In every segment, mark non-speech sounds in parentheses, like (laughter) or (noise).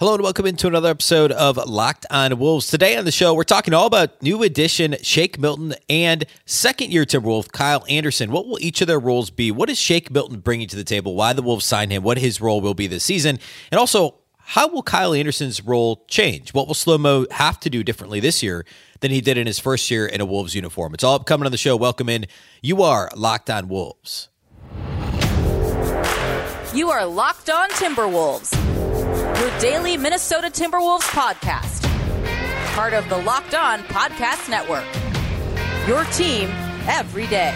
Hello and welcome into another episode of Locked on Wolves. Today on the show, we're talking all about new addition Shake Milton and second year Timberwolf Kyle Anderson. What will each of their roles be? What is Shake Milton bringing to the table? Why the Wolves sign him? What his role will be this season? And also, how will Kyle Anderson's role change? What will Slow Mo have to do differently this year than he did in his first year in a Wolves uniform? It's all upcoming on the show. Welcome in. You are Locked on Wolves. You are Locked on Timberwolves your daily Minnesota Timberwolves podcast. Part of the Locked On Podcast Network. Your team every day.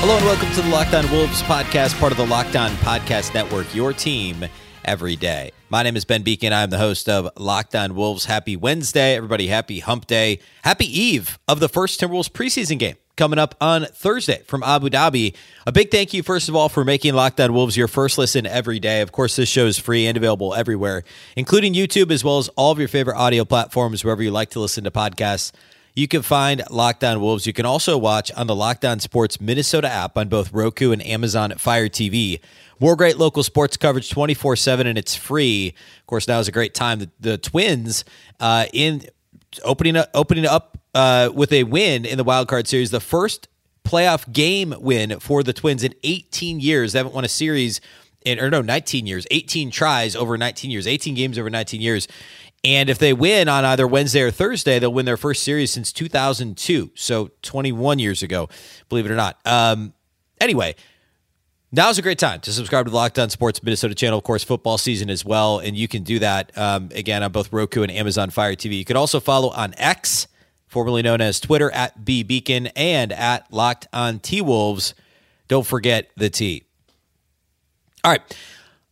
Hello and welcome to the Locked On Wolves podcast, part of the Locked On Podcast Network. Your team every day. My name is Ben Beecken. I'm the host of Locked On Wolves. Happy Wednesday, everybody. Happy Hump Day. Happy Eve of the first Timberwolves preseason game coming up on Thursday from Abu Dhabi. A big thank you, first of all, for making Locked On Wolves your first listen every day. Of course, this show is free and available everywhere, including YouTube, as well as all of your favorite audio platforms, wherever you like to listen to podcasts. You can find Locked On Wolves. You can also watch on the Locked On Sports Minnesota app on both Roku and Amazon Fire TV. More great local sports coverage 24 7, and it's free. Of course, now is a great time. The, the Twins uh, in opening up, opening up uh, with a win in the wild card series, the first playoff game win for the Twins in 18 years. They haven't won a series in, or no, 19 years, 18 tries over 19 years, 18 games over 19 years. And if they win on either Wednesday or Thursday, they'll win their first series since 2002. So 21 years ago, believe it or not. Um, anyway, Now's a great time to subscribe to the Locked On Sports Minnesota channel. Of course, football season as well, and you can do that um, again on both Roku and Amazon Fire TV. You can also follow on X, formerly known as Twitter, at B Beecken and at Locked On T Wolves. Don't forget the T. All right,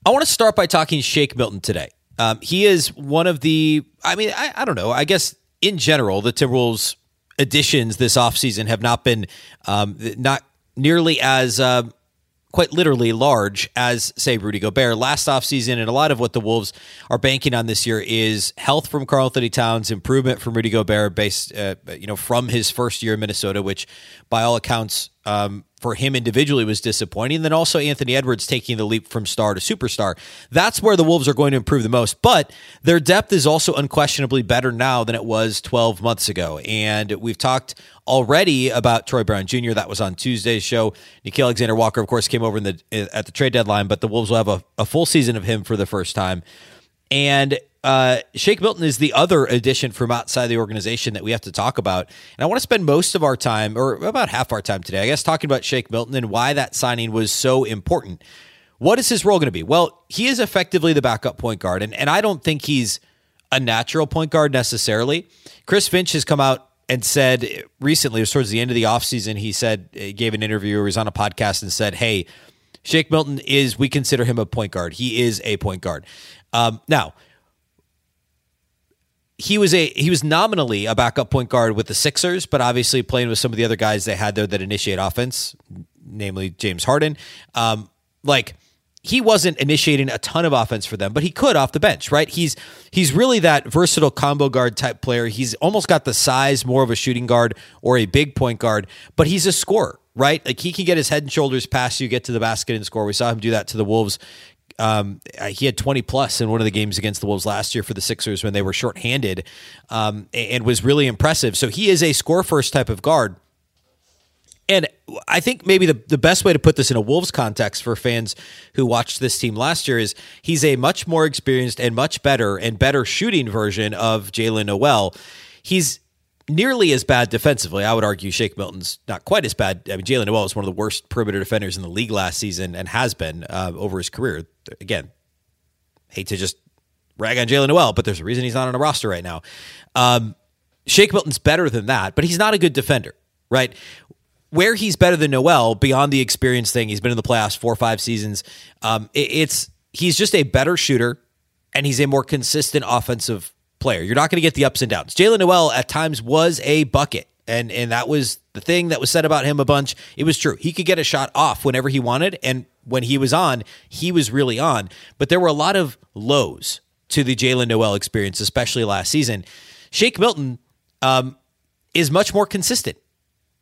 I want to start by talking Shake Milton today. Um, he is one of the, I mean, I, I don't know. I guess in general, the Timberwolves additions this offseason have not been um, not nearly as. Uh, quite literally large as, say, Rudy Gobert last offseason. And a lot of what the Wolves are banking on this year is health from Karl-Anthony Towns, improvement from Rudy Gobert based, uh, you know, from his first year in Minnesota, which by all accounts, um, for him individually was disappointing. And then also Anthony Edwards taking the leap from star to superstar. That's where the Wolves are going to improve the most. But their depth is also unquestionably better now than it was 12 months ago. And we've talked already about Troy Brown Jr. That was on Tuesday's show. Nickeil Alexander Walker, of course, came over in the at the trade deadline, but the Wolves will have a, a full season of him for the first time. And uh, Shake Milton is the other addition from outside the organization that we have to talk about. And I want to spend most of our time, or about half our time today, I guess, talking about Shake Milton and why that signing was so important. What is his role going to be? Well, he is effectively the backup point guard, and, and I don't think he's a natural point guard necessarily. Chris Finch has come out and said recently, it was towards the end of the offseason, he said, he gave an interview or he was on a podcast and said, Hey, Shake Milton is, we consider him a point guard. He is a point guard. Um, now, he was a he was nominally a backup point guard with the Sixers, but obviously playing with some of the other guys they had there that initiate offense, namely James Harden. Um, like he wasn't initiating a ton of offense for them, but he could off the bench, right? He's he's really that versatile combo guard type player. He's almost got the size more of a shooting guard or a big point guard, but he's a scorer, right? Like he can get his head and shoulders past you, get to the basket and score. We saw him do that to the Wolves um, he had 20 plus in one of the games against the Wolves last year for the Sixers when they were shorthanded um, and was really impressive. So he is a score first type of guard. And I think maybe the, the best way to put this in a Wolves context for fans who watched this team last year is he's a much more experienced and much better and better shooting version of Jaylen Nowell. He's nearly as bad defensively. I would argue Shake Milton's not quite as bad. I mean, Jaylen Nowell is one of the worst perimeter defenders in the league last season and has been uh, over his career. Again, hate to just rag on Jaylen Nowell, but there's a reason he's not on a roster right now. Um, Shake Milton's better than that, but he's not a good defender, right? Where he's better than Nowell, beyond the experience thing, he's been in the playoffs four or five seasons. Um, it, it's he's just a better shooter, and he's a more consistent offensive player. You're not going to get the ups and downs. Jaylen Nowell at times was a bucket. And and that was the thing that was said about him a bunch. It was true. He could get a shot off whenever he wanted, and when he was on, he was really on. But there were a lot of lows to the Jaylen Nowell experience, especially last season. Shake Milton um, is much more consistent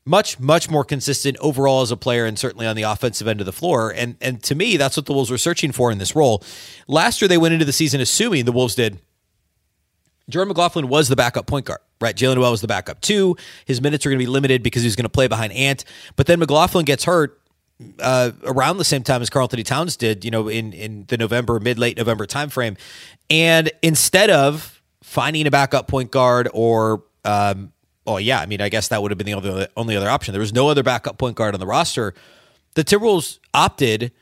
much much more consistent overall as a player and certainly on the offensive end of the floor and and to me that's what the Wolves were searching for in this role. Last year they went into the season assuming the Wolves did Jordan McLaughlin was the backup point guard, right? Jaylen Nowell was the backup two. His minutes are going to be limited because he's going to play behind Ant. But then McLaughlin gets hurt uh, around the same time as Karl-Anthony Towns did, you know, in in the November, mid late November timeframe. And instead of finding a backup point guard or um, oh yeah, I mean, I guess that would have been the only, only other option. There was no other backup point guard on the roster. The Timberwolves opted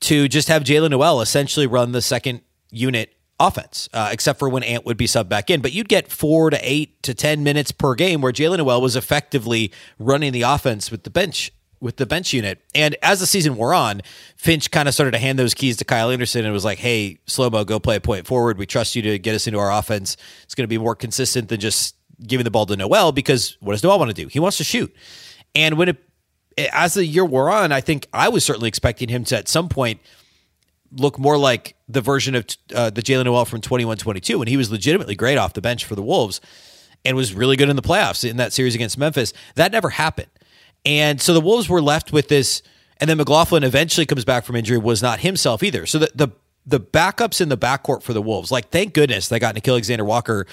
to just have Jaylen Nowell essentially run the second unit offense, uh, except for when Ant would be subbed back in. But you'd get four to eight to 10 minutes per game where Jaylen Nowell was effectively running the offense with the bench with the bench unit. And as the season wore on, Finch kind of started to hand those keys to Kyle Anderson and was like, hey, slow mo, go play a point forward. We trust you to get us into our offense. It's going to be more consistent than just giving the ball to Nowell because what does Nowell want to do? He wants to shoot. And when it, as the year wore on, I think I was certainly expecting him to at some point – look more like the version of uh, the Jaylen Nowell from 21 22 when he was legitimately great off the bench for the Wolves and was really good in the playoffs in that series against Memphis. That never happened. And so the Wolves were left with this. And then McLaughlin eventually comes back from injury, was not himself either. So the, the, the backups in the backcourt for the Wolves, like, thank goodness they got Nickeil Alexander Walker.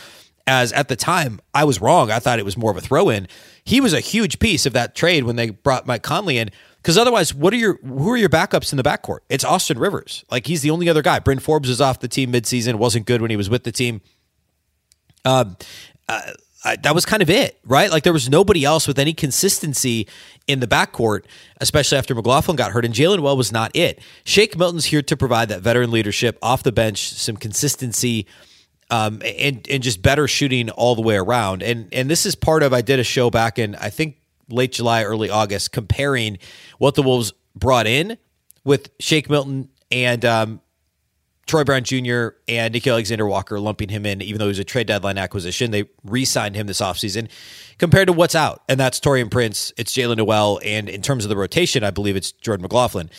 As at the time, I was wrong. I thought it was more of a throw in. He was a huge piece of that trade when they brought Mike Conley in because otherwise, what are your who are your backups in the backcourt? It's Austin Rivers. Like he's the only other guy. Bryn Forbes is off the team midseason. wasn't good when he was with the team. Um, uh, I, that was kind of it, right? Like there was nobody else with any consistency in the backcourt, especially after McLaughlin got hurt, and Jalen Well was not it. Shake Milton's here to provide that veteran leadership off the bench, some consistency, um, and and just better shooting all the way around. And and this is part of I did a show back in I think late July, early August, comparing what the Wolves brought in with Shake Milton and um, Troy Brown Jr. and Nickeil Alexander Walker lumping him in, even though he was a trade deadline acquisition. They re signed him this offseason compared to what's out. And that's Taurean Prince, it's Jaylen Nowell, and in terms of the rotation, I believe it's Jordan McLaughlin.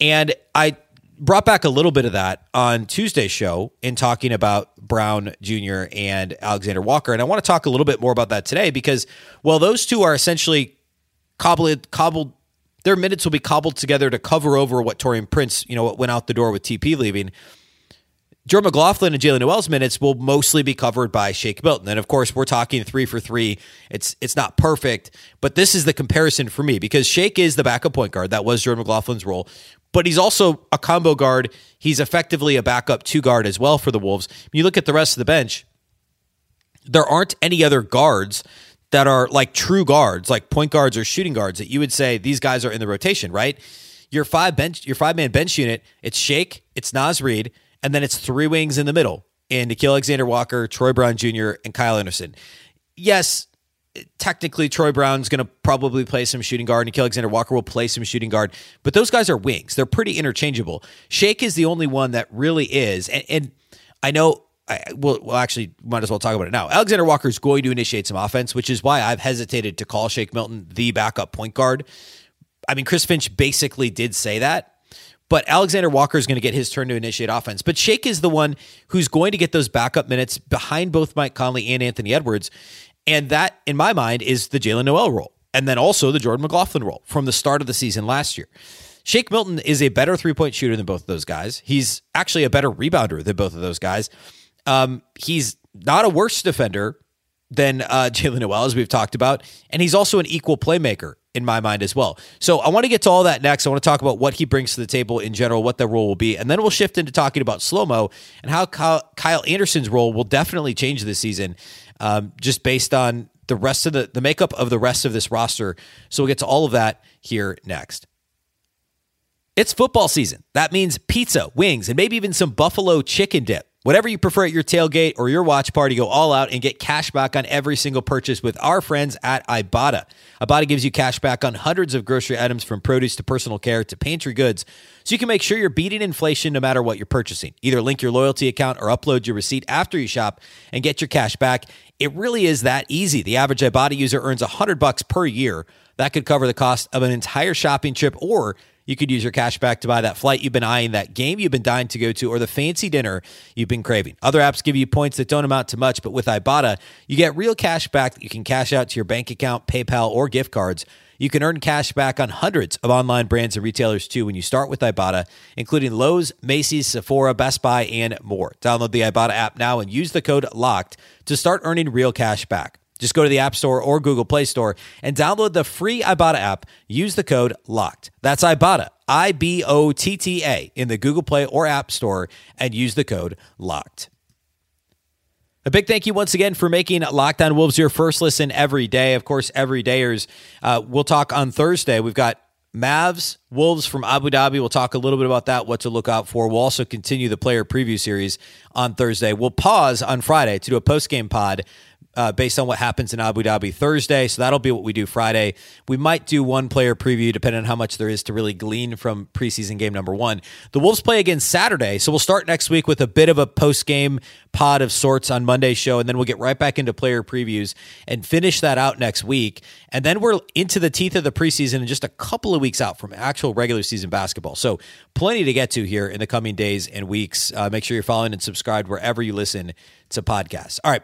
And I brought back a little bit of that on Tuesday's show in talking about Brown Jr. and Alexander Walker. And I want to talk a little bit more about that today because, well, those two are essentially cobbled, cobbled, their minutes will be cobbled together to cover over what Taurean Prince, you know, what went out the door with TP leaving. Jordan McLaughlin and Jaylen Nowell's minutes will mostly be covered by Shake Milton. And of course, we're talking three for three. It's it's not perfect, but this is the comparison for me because Shake is the backup point guard. That was Jordan McLaughlin's role but he's also a combo guard. He's effectively a backup two guard as well for the Wolves. When you look at the rest of the bench, there aren't any other guards that are like true guards, like point guards or shooting guards that you would say these guys are in the rotation, right? Your five bench, your five man bench unit, it's Shake, it's Naz Reid, and then it's three wings in the middle in Nickeil Alexander Walker, Troy Brown Jr., and Kyle Anderson. Yes, technically Troy Brown's going to probably play some shooting guard, and Alexander Walker will play some shooting guard, but those guys are wings. They're pretty interchangeable. Shake is the only one that really is, and, and I know. I, well, well, actually, might as well talk about it now. Alexander Walker is going to initiate some offense, which is why I've hesitated to call Shake Milton the backup point guard. I mean, Chris Finch basically did say that, but Alexander Walker is going to get his turn to initiate offense. But Shake is the one who's going to get those backup minutes behind both Mike Conley and Anthony Edwards. And that, in my mind, is the Jaylen Nowell role. And then also the Jordan McLaughlin role from the start of the season last year. Shake Milton is a better three point shooter than both of those guys. He's actually a better rebounder than both of those guys. Um, he's not a worse defender than uh, (laughs) Jaylen Nowell, as we've talked about. And he's also an equal playmaker in my mind as well. So I want to get to all that next. I want to talk about what he brings to the table in general, what the role will be. And then we'll shift into talking about slow mo and how Kyle Anderson's role will definitely change this season um, just based on the rest of the the makeup of the rest of this roster. So we'll get to all of that here next. It's football season. That means pizza, wings, and maybe even some buffalo chicken dip. Whatever you prefer at your tailgate or your watch party, go all out and get cash back on every single purchase with our friends at Ibotta. Ibotta gives you cash back on hundreds of grocery items from produce to personal care to pantry goods, so you can make sure you're beating inflation no matter what you're purchasing. Either link your loyalty account or upload your receipt after you shop and get your cash back. It really is that easy. The average Ibotta user earns 100 bucks per year. That could cover the cost of an entire shopping trip or you could use your cash back to buy that flight you've been eyeing, that game you've been dying to go to, or the fancy dinner you've been craving. Other apps give you points that don't amount to much, but with Ibotta, you get real cash back that you can cash out to your bank account, PayPal, or gift cards. You can earn cash back on hundreds of online brands and retailers too when you start with Ibotta, including Lowe's, Macy's, Sephora, Best Buy, and more. Download the Ibotta app now and use the code LOCKED to start earning real cash back. Just go to the App Store or Google Play Store and download the free Ibotta app. Use the code LOCKED. That's Ibotta, I B O T T A, in the Google Play or App Store and use the code LOCKED. A big thank you once again for making Locked On Wolves your first listen every day. Of course, every dayers. Uh, we'll talk on Thursday. We've got Mavs, Wolves from Abu Dhabi. We'll talk a little bit about that, what to look out for. We'll also continue the player preview series on Thursday. We'll pause on Friday to do a post game pod uh, based on what happens in Abu Dhabi Thursday. So that'll be what we do Friday. We might do one player preview depending on how much there is to really glean from preseason game number one. The Wolves play again Saturday. So we'll start next week with a bit of a post game pod of sorts on Monday's show. And then we'll get right back into player previews and finish that out next week. And then we're into the teeth of the preseason and just a couple of weeks out from actual regular season basketball. So plenty to get to here in the coming days and weeks. Uh, make sure you're following and subscribed wherever you listen to podcasts. All right.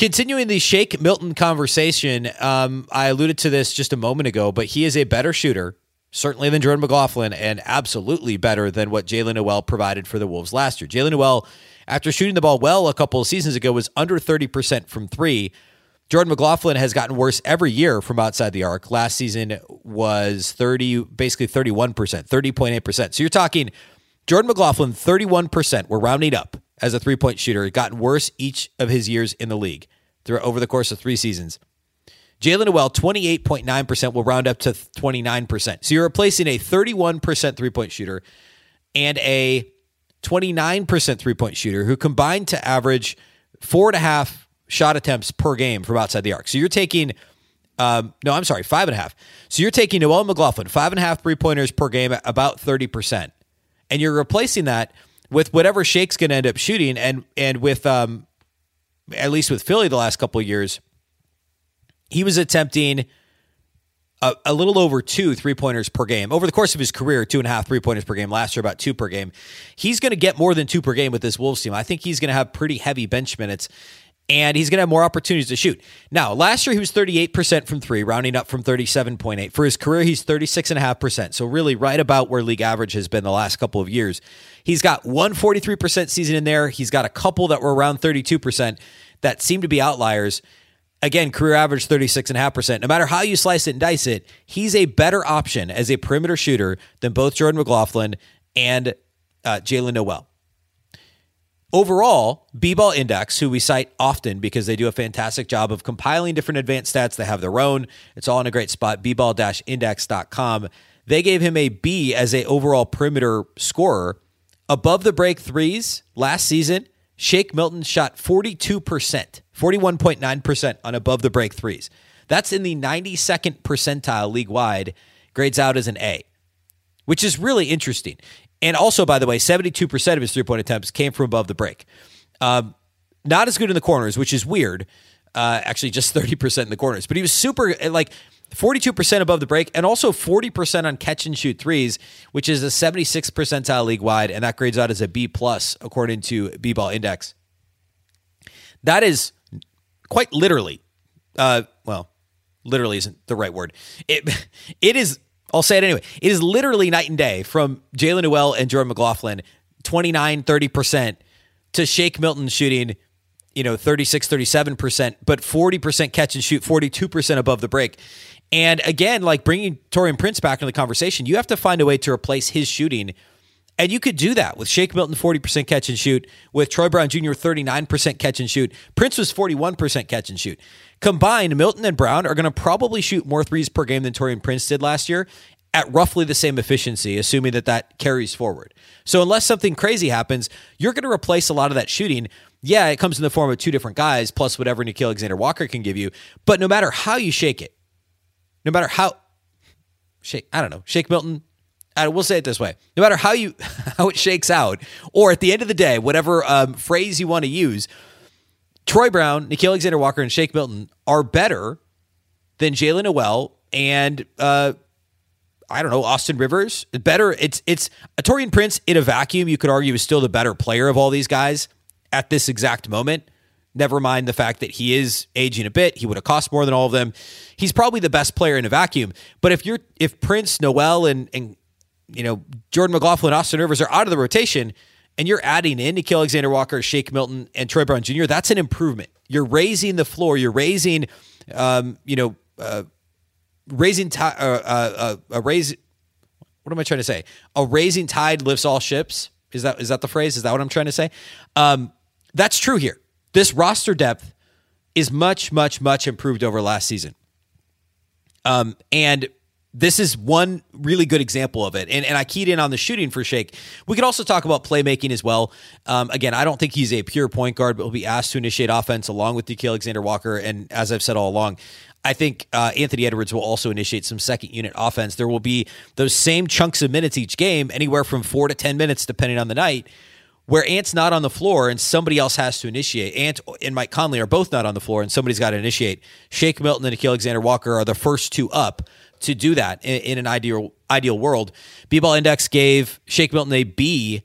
Continuing the Shake Milton conversation, um, I alluded to this just a moment ago, but he is a better shooter, certainly than Jordan McLaughlin, and absolutely better than what Jaylen Nowell provided for the Wolves last year. Jaylen Nowell, after shooting the ball well a couple of seasons ago, was under 30% from three. Jordan McLaughlin has gotten worse every year from outside the arc. Last season was 30, basically 31%, 30.8%. So you're talking Jordan McLaughlin, 31%. We're rounding up as a three point shooter. It gotten worse each of his years in the league through over the course of three seasons. Jaylen Nowell, 28.9% will round up to 29%. So you're replacing a 31% three point shooter and a 29% three point shooter who combined to average four and a half shot attempts per game from outside the arc. So you're taking, um, no, I'm sorry, five and a half. So you're taking Nowell McLaughlin, five and a half three pointers per game, at about 30%. And you're replacing that with whatever Shake's going to end up shooting, and and with um, at least with Philly the last couple years, he was attempting a, a, little over two three pointers per game over the course of his career. Two and a half three pointers per game. Last year, about two per game. He's going to get more than two per game with this Wolves team. I think he's going to have pretty heavy bench minutes and he's going to have more opportunities to shoot. Now, last year he was 38% from three, rounding up from 37.8. For his career, he's 36.5%. So, really, right about where league average has been the last couple of years. He's got one 43% season in there. He's got a couple that were around 32% that seem to be outliers. Again, career average 36.5%. No matter how you slice it and dice it, he's a better option as a perimeter shooter than both Jordan McLaughlin and uh, Jaylen Nowell. Overall, B-Ball Index, who we cite often because they do a fantastic job of compiling different advanced stats, they have their own. It's all in a great spot, bball-index.com. They gave him a B as a overall perimeter scorer. Above the break threes last season, Shake Milton shot 42%, 41.9% on above the break threes. That's in the 92nd percentile league wide, grades out as an A, which is really interesting. And also, by the way, 72% of his three point attempts came from above the break. Um, not as good in the corners, which is weird. Uh, actually, just 30% in the corners. But he was super, like 42% above the break and also 40% on catch and shoot threes, which is a 76th percentile league wide. And that grades out as a B plus according to B ball index. That is quite literally, uh, well, literally isn't the right word. It, (laughs) it is I'll say it anyway. It is literally night and day from Jaylen Nowell and Jordan McLaughlin, 29, 30%, to Shake Milton shooting, you know, 36, 37%, but 40% catch and shoot, 42% above the break. And again, like bringing Taurean Prince back into the conversation, you have to find a way to replace his shooting. And you could do that with Shake Milton, 40% catch and shoot, with Troy Brown Jr., 39% catch and shoot. Prince was 41% catch and shoot. Combined, Milton and Brown are going to probably shoot more threes per game than Taurean Prince did last year at roughly the same efficiency, assuming that that carries forward. So, unless something crazy happens, you're going to replace a lot of that shooting. Yeah, it comes in the form of two different guys plus whatever Nickeil Alexander Walker can give you. But no matter how you shake it, no matter how shake, I don't know, shake Milton. I will say it this way: no matter how you (laughs) how it shakes out, or at the end of the day, whatever um, phrase you want to use, Troy Brown, Nickeil Alexander Walker, and Shake Milton are better than Jaylen Nowell and uh, I don't know Austin Rivers. Better. It's it's a Taurean Prince in a vacuum. You could argue is still the better player of all these guys at this exact moment. Never mind the fact that he is aging a bit. He would have cost more than all of them. He's probably the best player in a vacuum. But if you're if Prince, Nowell, and and you know Jordan McLaughlin, Austin Rivers are out of the rotation, and you're adding in Nickeil Alexander Walker, Shake Milton, and Troy Brown Jr., that's an improvement. You're raising the floor. You're raising, um, you know, uh, raising t- uh, uh, uh, a raise. What am I trying to say? A raising tide lifts all ships. Is that is that the phrase? Is that what I'm trying to say? Um, that's true here. This roster depth is much, much, much improved over last season. Um, and this is one really good example of it. And, and I keyed in on the shooting for Shake. We could also talk about playmaking as well. Um, again, I don't think he's a pure point guard, but he'll be asked to initiate offense along with Nickeil Alexander Walker. And as I've said all along, I think uh, Anthony Edwards will also initiate some second unit offense. There will be those same chunks of minutes each game, anywhere from four to 10 minutes, depending on the night, where Ant's not on the floor and somebody else has to initiate. Ant and Mike Conley are both not on the floor and somebody's got to initiate. Shake Milton and Nickeil Alexander Walker are the first two up to do that in, in an ideal ideal world. B-ball index gave Shake Milton a B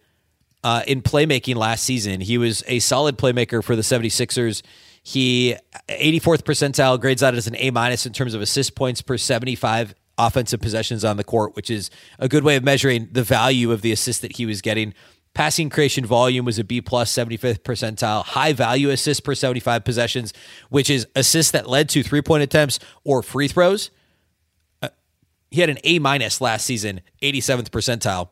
uh, in playmaking last season. He was a solid playmaker for the 76ers. He 84th percentile grades out as an A minus in terms of assist points per 75 offensive possessions on the court, which is a good way of measuring the value of the assist that he was getting. Passing creation volume was a B plus, 75th percentile. High value assist per 75 possessions, which is assists that led to three point attempts or free throws. Uh, he had an A minus last season, 87th percentile.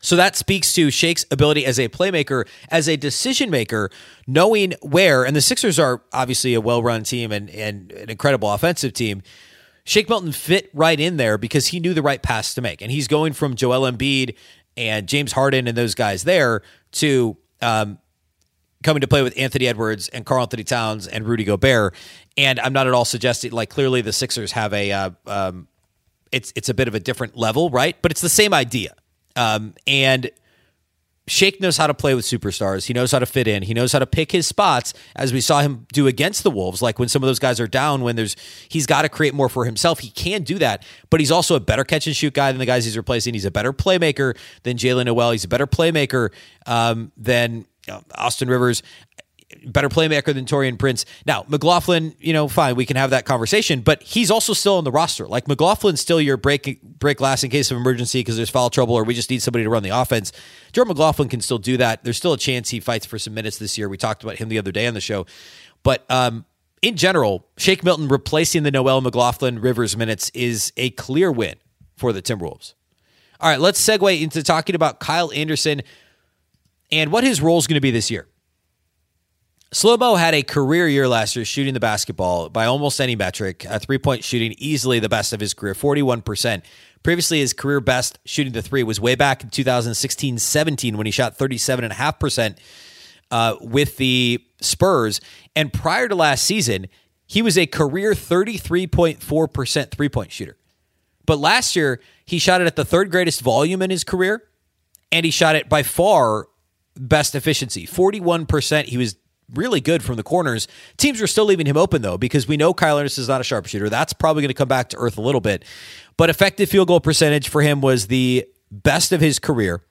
So that speaks to Shake's ability as a playmaker, as a decision maker, knowing where, and the Sixers are obviously a well run team and, and an incredible offensive team. Shake Milton fit right in there because he knew the right pass to make. And he's going from Joel Embiid and James Harden and those guys there to um, coming to play with Anthony Edwards and Karl-Anthony Towns and Rudy Gobert. And I'm not at all suggesting, like, clearly the Sixers have a, uh, um, it's it's a bit of a different level, right? But it's the same idea. Um, and Shake knows how to play with superstars. He knows how to fit in. He knows how to pick his spots, as we saw him do against the Wolves. Like when some of those guys are down, when there's he's got to create more for himself. He can do that, but he's also a better catch and shoot guy than the guys he's replacing. He's a better playmaker than Jaylen Nowell. He's a better playmaker um, than Austin Rivers better playmaker than Taurean Prince. Now, McLaughlin, you know, fine, we can have that conversation, but he's also still on the roster. Like McLaughlin's still your break break glass in case of emergency because there's foul trouble or we just need somebody to run the offense. Jordan McLaughlin can still do that. There's still a chance he fights for some minutes this year. We talked about him the other day on the show. But um, in general, Shake Milton replacing the Nowell McLaughlin Rivers minutes is a clear win for the Timberwolves. All right, let's segue into talking about Kyle Anderson and what his role is going to be this year. Slow had a career year last year shooting the basketball by almost any metric, a three point shooting easily the best of his career, 41%. Previously, his career best shooting the three was way back in 2016 17 when he shot 37.5% uh, with the Spurs. And prior to last season, he was a career 33.4% three point shooter. But last year, he shot it at the third greatest volume in his career, and he shot it by far best efficiency 41%. He was really good from the corners. Teams are still leaving him open though because we know Kyle Anderson is not a sharpshooter. That's probably going to come back to earth a little bit. But effective field goal percentage for him was the best of his career.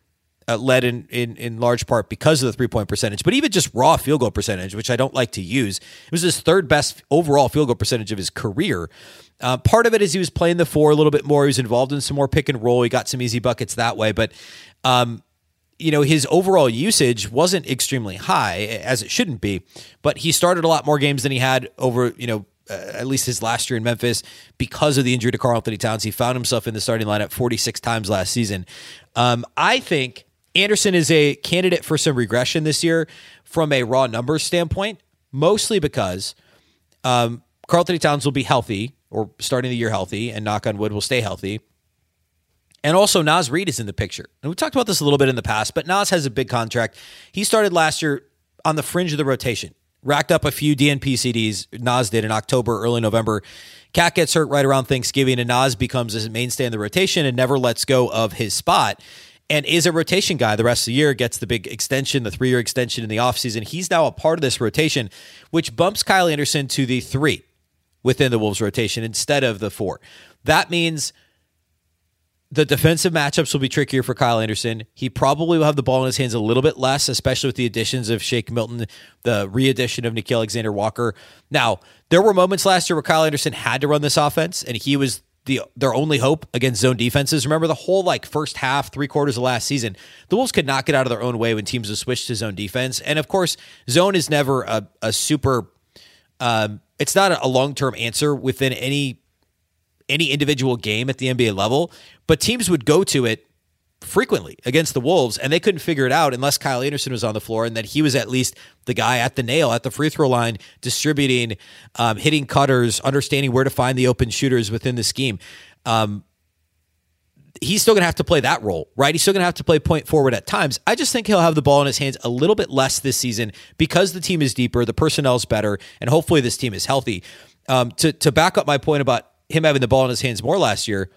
Uh, led in, in in large part because of the three point percentage, but even just raw field goal percentage, which I don't like to use, it was his third best overall field goal percentage of his career. Uh, part of it is he was playing the four a little bit more. He was involved in some more pick and roll. He got some easy buckets that way, but um, you know, his overall usage wasn't extremely high, as it shouldn't be, but he started a lot more games than he had over, you know, uh, at least his last year in Memphis because of the injury to Karl-Anthony Towns. He found himself in the starting lineup 46 times last season. Um, I think Anderson is a candidate for some regression this year from a raw numbers standpoint, mostly because um, Karl-Anthony Towns will be healthy or starting the year healthy, and knock on wood will stay healthy. And also, Naz Reid is in the picture. And we talked about this a little bit in the past, but Naz has a big contract. He started last year on the fringe of the rotation, racked up a few DNP CDs. Naz did in October, early November. KAT gets hurt right around Thanksgiving, and Naz becomes a mainstay in the rotation and never lets go of his spot and is a rotation guy the rest of the year, gets the big extension, the three year extension in the offseason. He's now a part of this rotation, which bumps Kyle Anderson to the three within the Wolves rotation instead of the four. That means the defensive matchups will be trickier for Kyle Anderson. He probably will have the ball in his hands a little bit less, especially with the additions of Shake Milton, the re-addition of Nickeil Alexander Walker. Now, there were moments last year where Kyle Anderson had to run this offense, and he was the their only hope against zone defenses. Remember the whole like first half, three quarters of last season, the Wolves could not get out of their own way when teams would switch to zone defense. And of course, zone is never a, a super. Um, it's not a long term answer within any any individual game at the NBA level, but teams would go to it frequently against the Wolves, and they couldn't figure it out unless Kyle Anderson was on the floor and that he was at least the guy at the nail, at the free throw line, distributing, um, hitting cutters, understanding where to find the open shooters within the scheme. Um, he's still going to have to play that role, right? He's still going to have to play point forward at times. I just think he'll have the ball in his hands a little bit less this season because the team is deeper, the personnel's better, and hopefully this team is healthy. Um, to to back up my point about him having the ball in his hands more last year,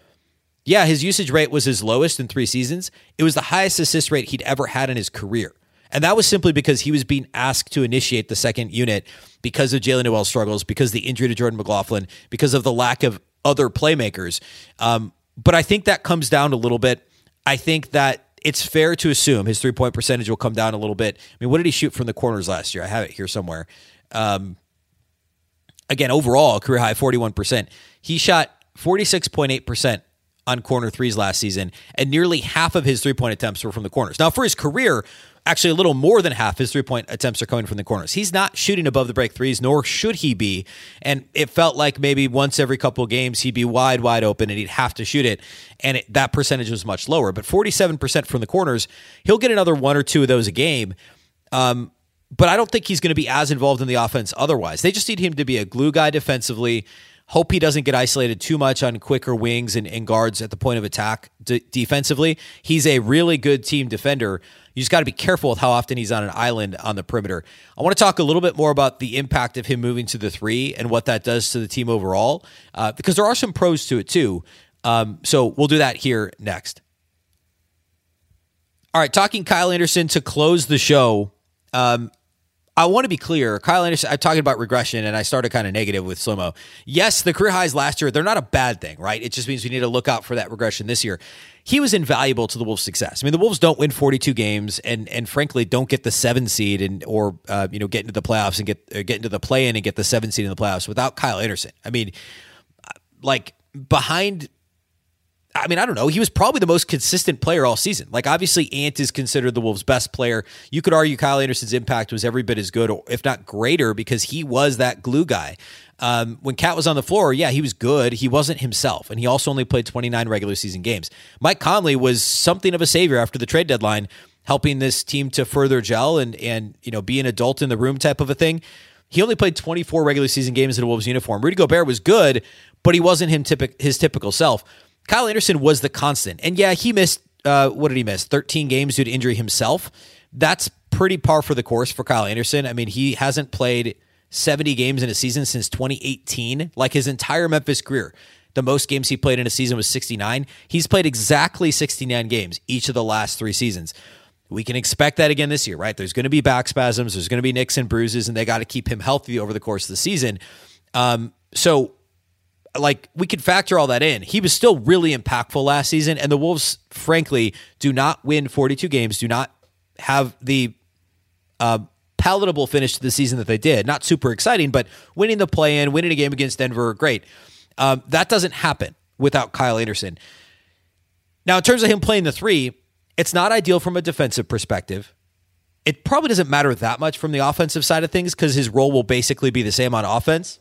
yeah, his usage rate was his lowest in three seasons. It was the highest assist rate he'd ever had in his career. And that was simply because he was being asked to initiate the second unit because of Jaylen Nowell's struggles, because of the injury to Jordan McLaughlin, because of the lack of other playmakers. Um, but I think that comes down a little bit. I think that it's fair to assume his three point percentage will come down a little bit. I mean, what did he shoot from the corners last year? I have it here somewhere. Um, again, overall, career high 41%. He shot 46.8% on corner threes last season, and nearly half of his three point attempts were from the corners. Now, for his career, actually a little more than half his three point attempts are coming from the corners. He's not shooting above the break threes, nor should he be. And it felt like maybe once every couple of games he'd be wide, wide open and he'd have to shoot it. And it, that percentage was much lower. But 47% from the corners, he'll get another one or two of those a game. Um, but I don't think he's going to be as involved in the offense otherwise. They just need him to be a glue guy defensively. Hope he doesn't get isolated too much on quicker wings and, and guards at the point of attack d- defensively. He's a really good team defender. You just got to be careful with how often he's on an island on the perimeter. I want to talk a little bit more about the impact of him moving to the three and what that does to the team overall, uh, because there are some pros to it too. Um, so we'll do that here next. All right, talking Kyle Anderson to close the show. Um, I want to be clear. Kyle Anderson, I'm talking about regression, and I started kind of negative with Slomo. Yes, the career highs last year, they're not a bad thing, right? It just means we need to look out for that regression this year. He was invaluable to the Wolves' success. I mean, the Wolves don't win 42 games, and and frankly, don't get the seven seed and or uh, you know get into the playoffs and get uh, get into the play in and get the seven seed in the playoffs without Kyle Anderson. I mean, like behind I mean, I don't know. He was probably the most consistent player all season. Like, obviously, Ant is considered the Wolves' best player. You could argue Kyle Anderson's impact was every bit as good, or if not greater, because he was that glue guy. Um, when KAT was on the floor, yeah, he was good. He wasn't himself, and he also only played 29 regular season games. Mike Conley was something of a savior after the trade deadline, helping this team to further gel and and you know be an adult in the room type of a thing. He only played 24 regular season games in a Wolves uniform. Rudy Gobert was good, but he wasn't him typic, his typical self. Kyle Anderson was the constant. And yeah, he missed, uh, what did he miss? 13 games due to injury himself. That's pretty par for the course for Kyle Anderson. I mean, he hasn't played 70 games in a season since 2018, like his entire Memphis career. The most games he played in a season was 69. He's played exactly 69 games each of the last three seasons. We can expect that again this year, right? There's going to be back spasms, there's going to be nicks and bruises, and they got to keep him healthy over the course of the season. Um, so like we could factor all that in. He was still really impactful last season, and the Wolves, frankly, do not win 42 games, do not have the uh, palatable finish to the season that they did. Not super exciting, but winning the play in, winning a game against Denver, great. Um, that doesn't happen without Kyle Anderson. Now, in terms of him playing the three, it's not ideal from a defensive perspective. It probably doesn't matter that much from the offensive side of things because his role will basically be the same on offense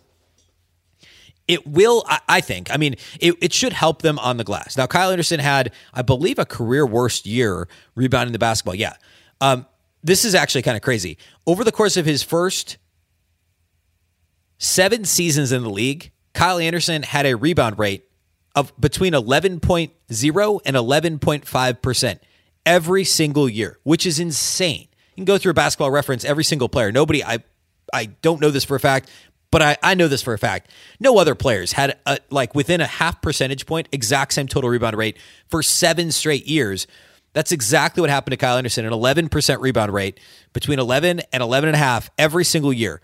it will, I think. I mean, it, it should help them on the glass. Now, Kyle Anderson had, I believe, a career worst year rebounding the basketball. Yeah. Um, this is actually kind of crazy. Over the course of his first seven seasons in the league, Kyle Anderson had a rebound rate of between 11.0 and 11.5% every single year, which is insane. You can go through a basketball reference every single player. Nobody, I I don't know this for a fact, but I, I know this for a fact. No other players had a, like within a half percentage point exact same total rebound rate for seven straight years. That's exactly what happened to Kyle Anderson, an 11% rebound rate between 11 and 11 and a half every single year.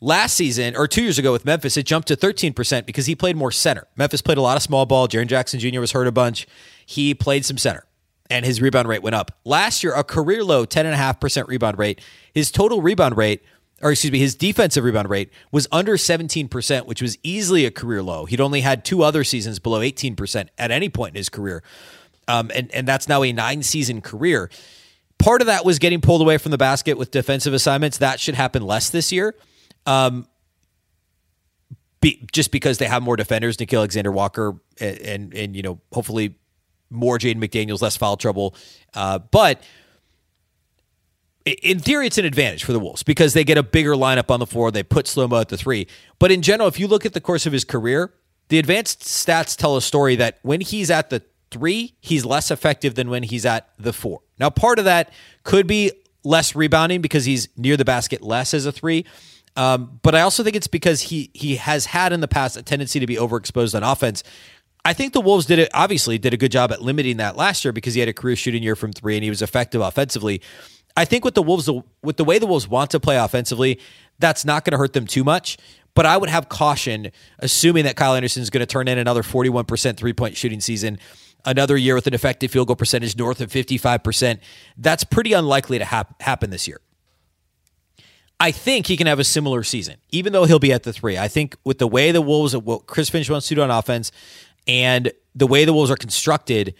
Last season, or two years ago with Memphis, it jumped to 13% because he played more center. Memphis played a lot of small ball. Jaren Jackson Jr. was hurt a bunch. he played some center and his rebound rate went up. Last year, a career low 10.5% rebound rate. His total rebound rate, or excuse me, his defensive rebound rate was under 17%, which was easily a career low. He'd only had two other seasons below 18% at any point in his career. Um, and, and that's now a nine season career. Part of that was getting pulled away from the basket with defensive assignments. That should happen less this year. Um, be, just because they have more defenders, Nickeil Alexander Walker, and, and, and you know hopefully more Jaden McDaniels, less foul trouble. Uh, but in theory, it's an advantage for the Wolves because they get a bigger lineup on the floor. They put slow mo at the three. But in general, if you look at the course of his career, the advanced stats tell a story that when he's at the three, he's less effective than when he's at the four. Now, part of that could be less rebounding because he's near the basket less as a three. Um, but I also think it's because he he has had in the past a tendency to be overexposed on offense. I think the Wolves did it obviously did a good job at limiting that last year because he had a career shooting year from three and he was effective offensively. I think with the Wolves, with the way the Wolves want to play offensively, that's not going to hurt them too much. But I would have caution, assuming that Kyle Anderson is going to turn in another 41% three point shooting season, another year with an effective field goal percentage north of 55%. That's pretty unlikely to hap- happen this year. I think he can have a similar season, even though he'll be at the three. I think with the way the Wolves, what Chris Finch wants to do on offense, and the way the Wolves are constructed,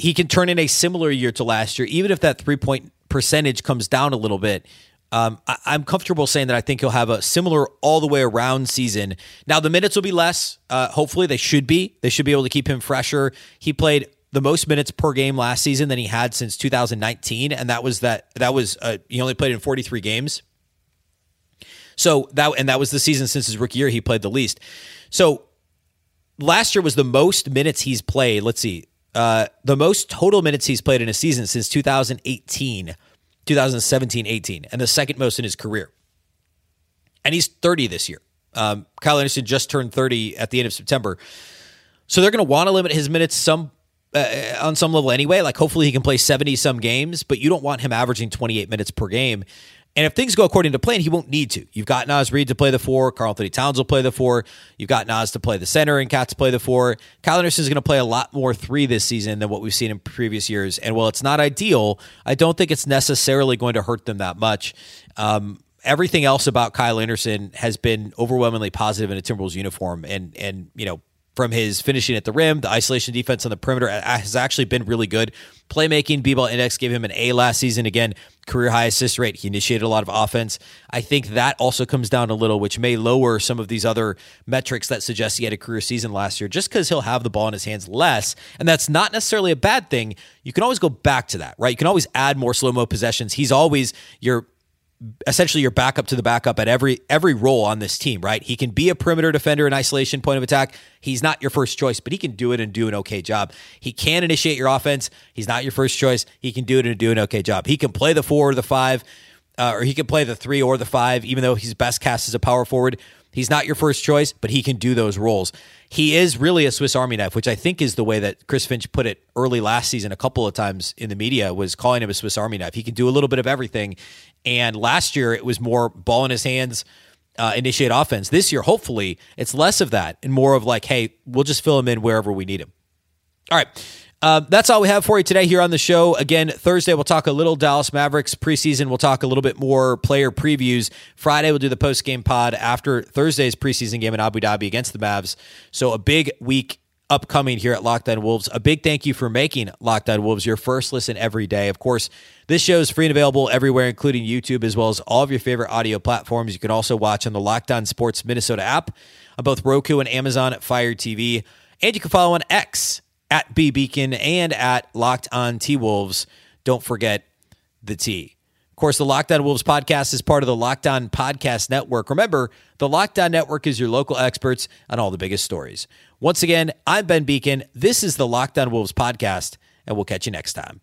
he can turn in a similar year to last year, even if that three point percentage comes down a little bit. Um, I, am comfortable saying that I think he'll have a similar all the way around season. Now the minutes will be less. Uh, hopefully they should be. They should be able to keep him fresher. He played the most minutes per game last season than he had since 2019, and that was that that was uh, he only played in 43 games. So that and that was the season since his rookie year he played the least. So last year was the most minutes he's played. Let's see, uh, the most total minutes he's played in a season since 2018, 2017, 18, and the second most in his career. And he's 30 this year. Um, Kyle Anderson just turned 30 at the end of September. So they're going to want to limit his minutes some uh, on some level anyway. Like hopefully he can play 70 some games, but you don't want him averaging 28 minutes per game. And if things go according to plan, he won't need to. You've got Naz Reid to play the four. Karl-Anthony Towns will play the four. You've got Naz to play the center and KAT to play the four. Kyle Anderson is going to play a lot more three this season than what we've seen in previous years. And while it's not ideal, I don't think it's necessarily going to hurt them that much. Um, everything else about Kyle Anderson has been overwhelmingly positive in a Timberwolves uniform. And, and, you know, from his finishing at the rim. The isolation defense on the perimeter has actually been really good. Playmaking, B-ball index gave him an A last season. Again, career high assist rate. He initiated a lot of offense. I think that also comes down a little, which may lower some of these other metrics that suggest he had a career season last year, just because he'll have the ball in his hands less. And that's not necessarily a bad thing. You can always go back to that, right? You can always add more slow mo possessions. He's always your essentially your backup to the backup at every every role on this team, right? He can be a perimeter defender in isolation point of attack. He's not your first choice, but he can do it and do an okay job. He can initiate your offense. He's not your first choice. He can do it and do an okay job. He can play the four or the five, uh, or he can play the three or the five, even though he's best cast as a power forward. He's not your first choice, but he can do those roles. He is really a Swiss Army knife, which I think is the way that Chris Finch put it early last season a couple of times in the media was calling him a Swiss Army knife. He can do a little bit of everything. And last year it was more ball in his hands, uh, initiate offense. This year, hopefully, it's less of that and more of like, hey, we'll just fill him in wherever we need him. All right. Uh, that's all we have for you today here on the show. Again, Thursday we'll talk a little Dallas Mavericks preseason. We'll talk a little bit more player previews. Friday we'll do the post game pod after Thursday's preseason game in Abu Dhabi against the Mavs. So a big week upcoming here at Locked On Wolves. A big thank you for making Locked On Wolves your first listen every day. Of course, this show is free and available everywhere, including YouTube, as well as all of your favorite audio platforms. You can also watch on the Locked On Sports Minnesota app on both Roku and Amazon Fire TV. And you can follow on X at B Beecken and at Locked On T Wolves. Don't forget the T. Course, the Locked On Wolves podcast is part of the Locked On Podcast Network. Remember, the Locked On Network is your local experts on all the biggest stories. Once again, I'm Ben Beecken. This is the Locked On Wolves podcast, and we'll catch you next time.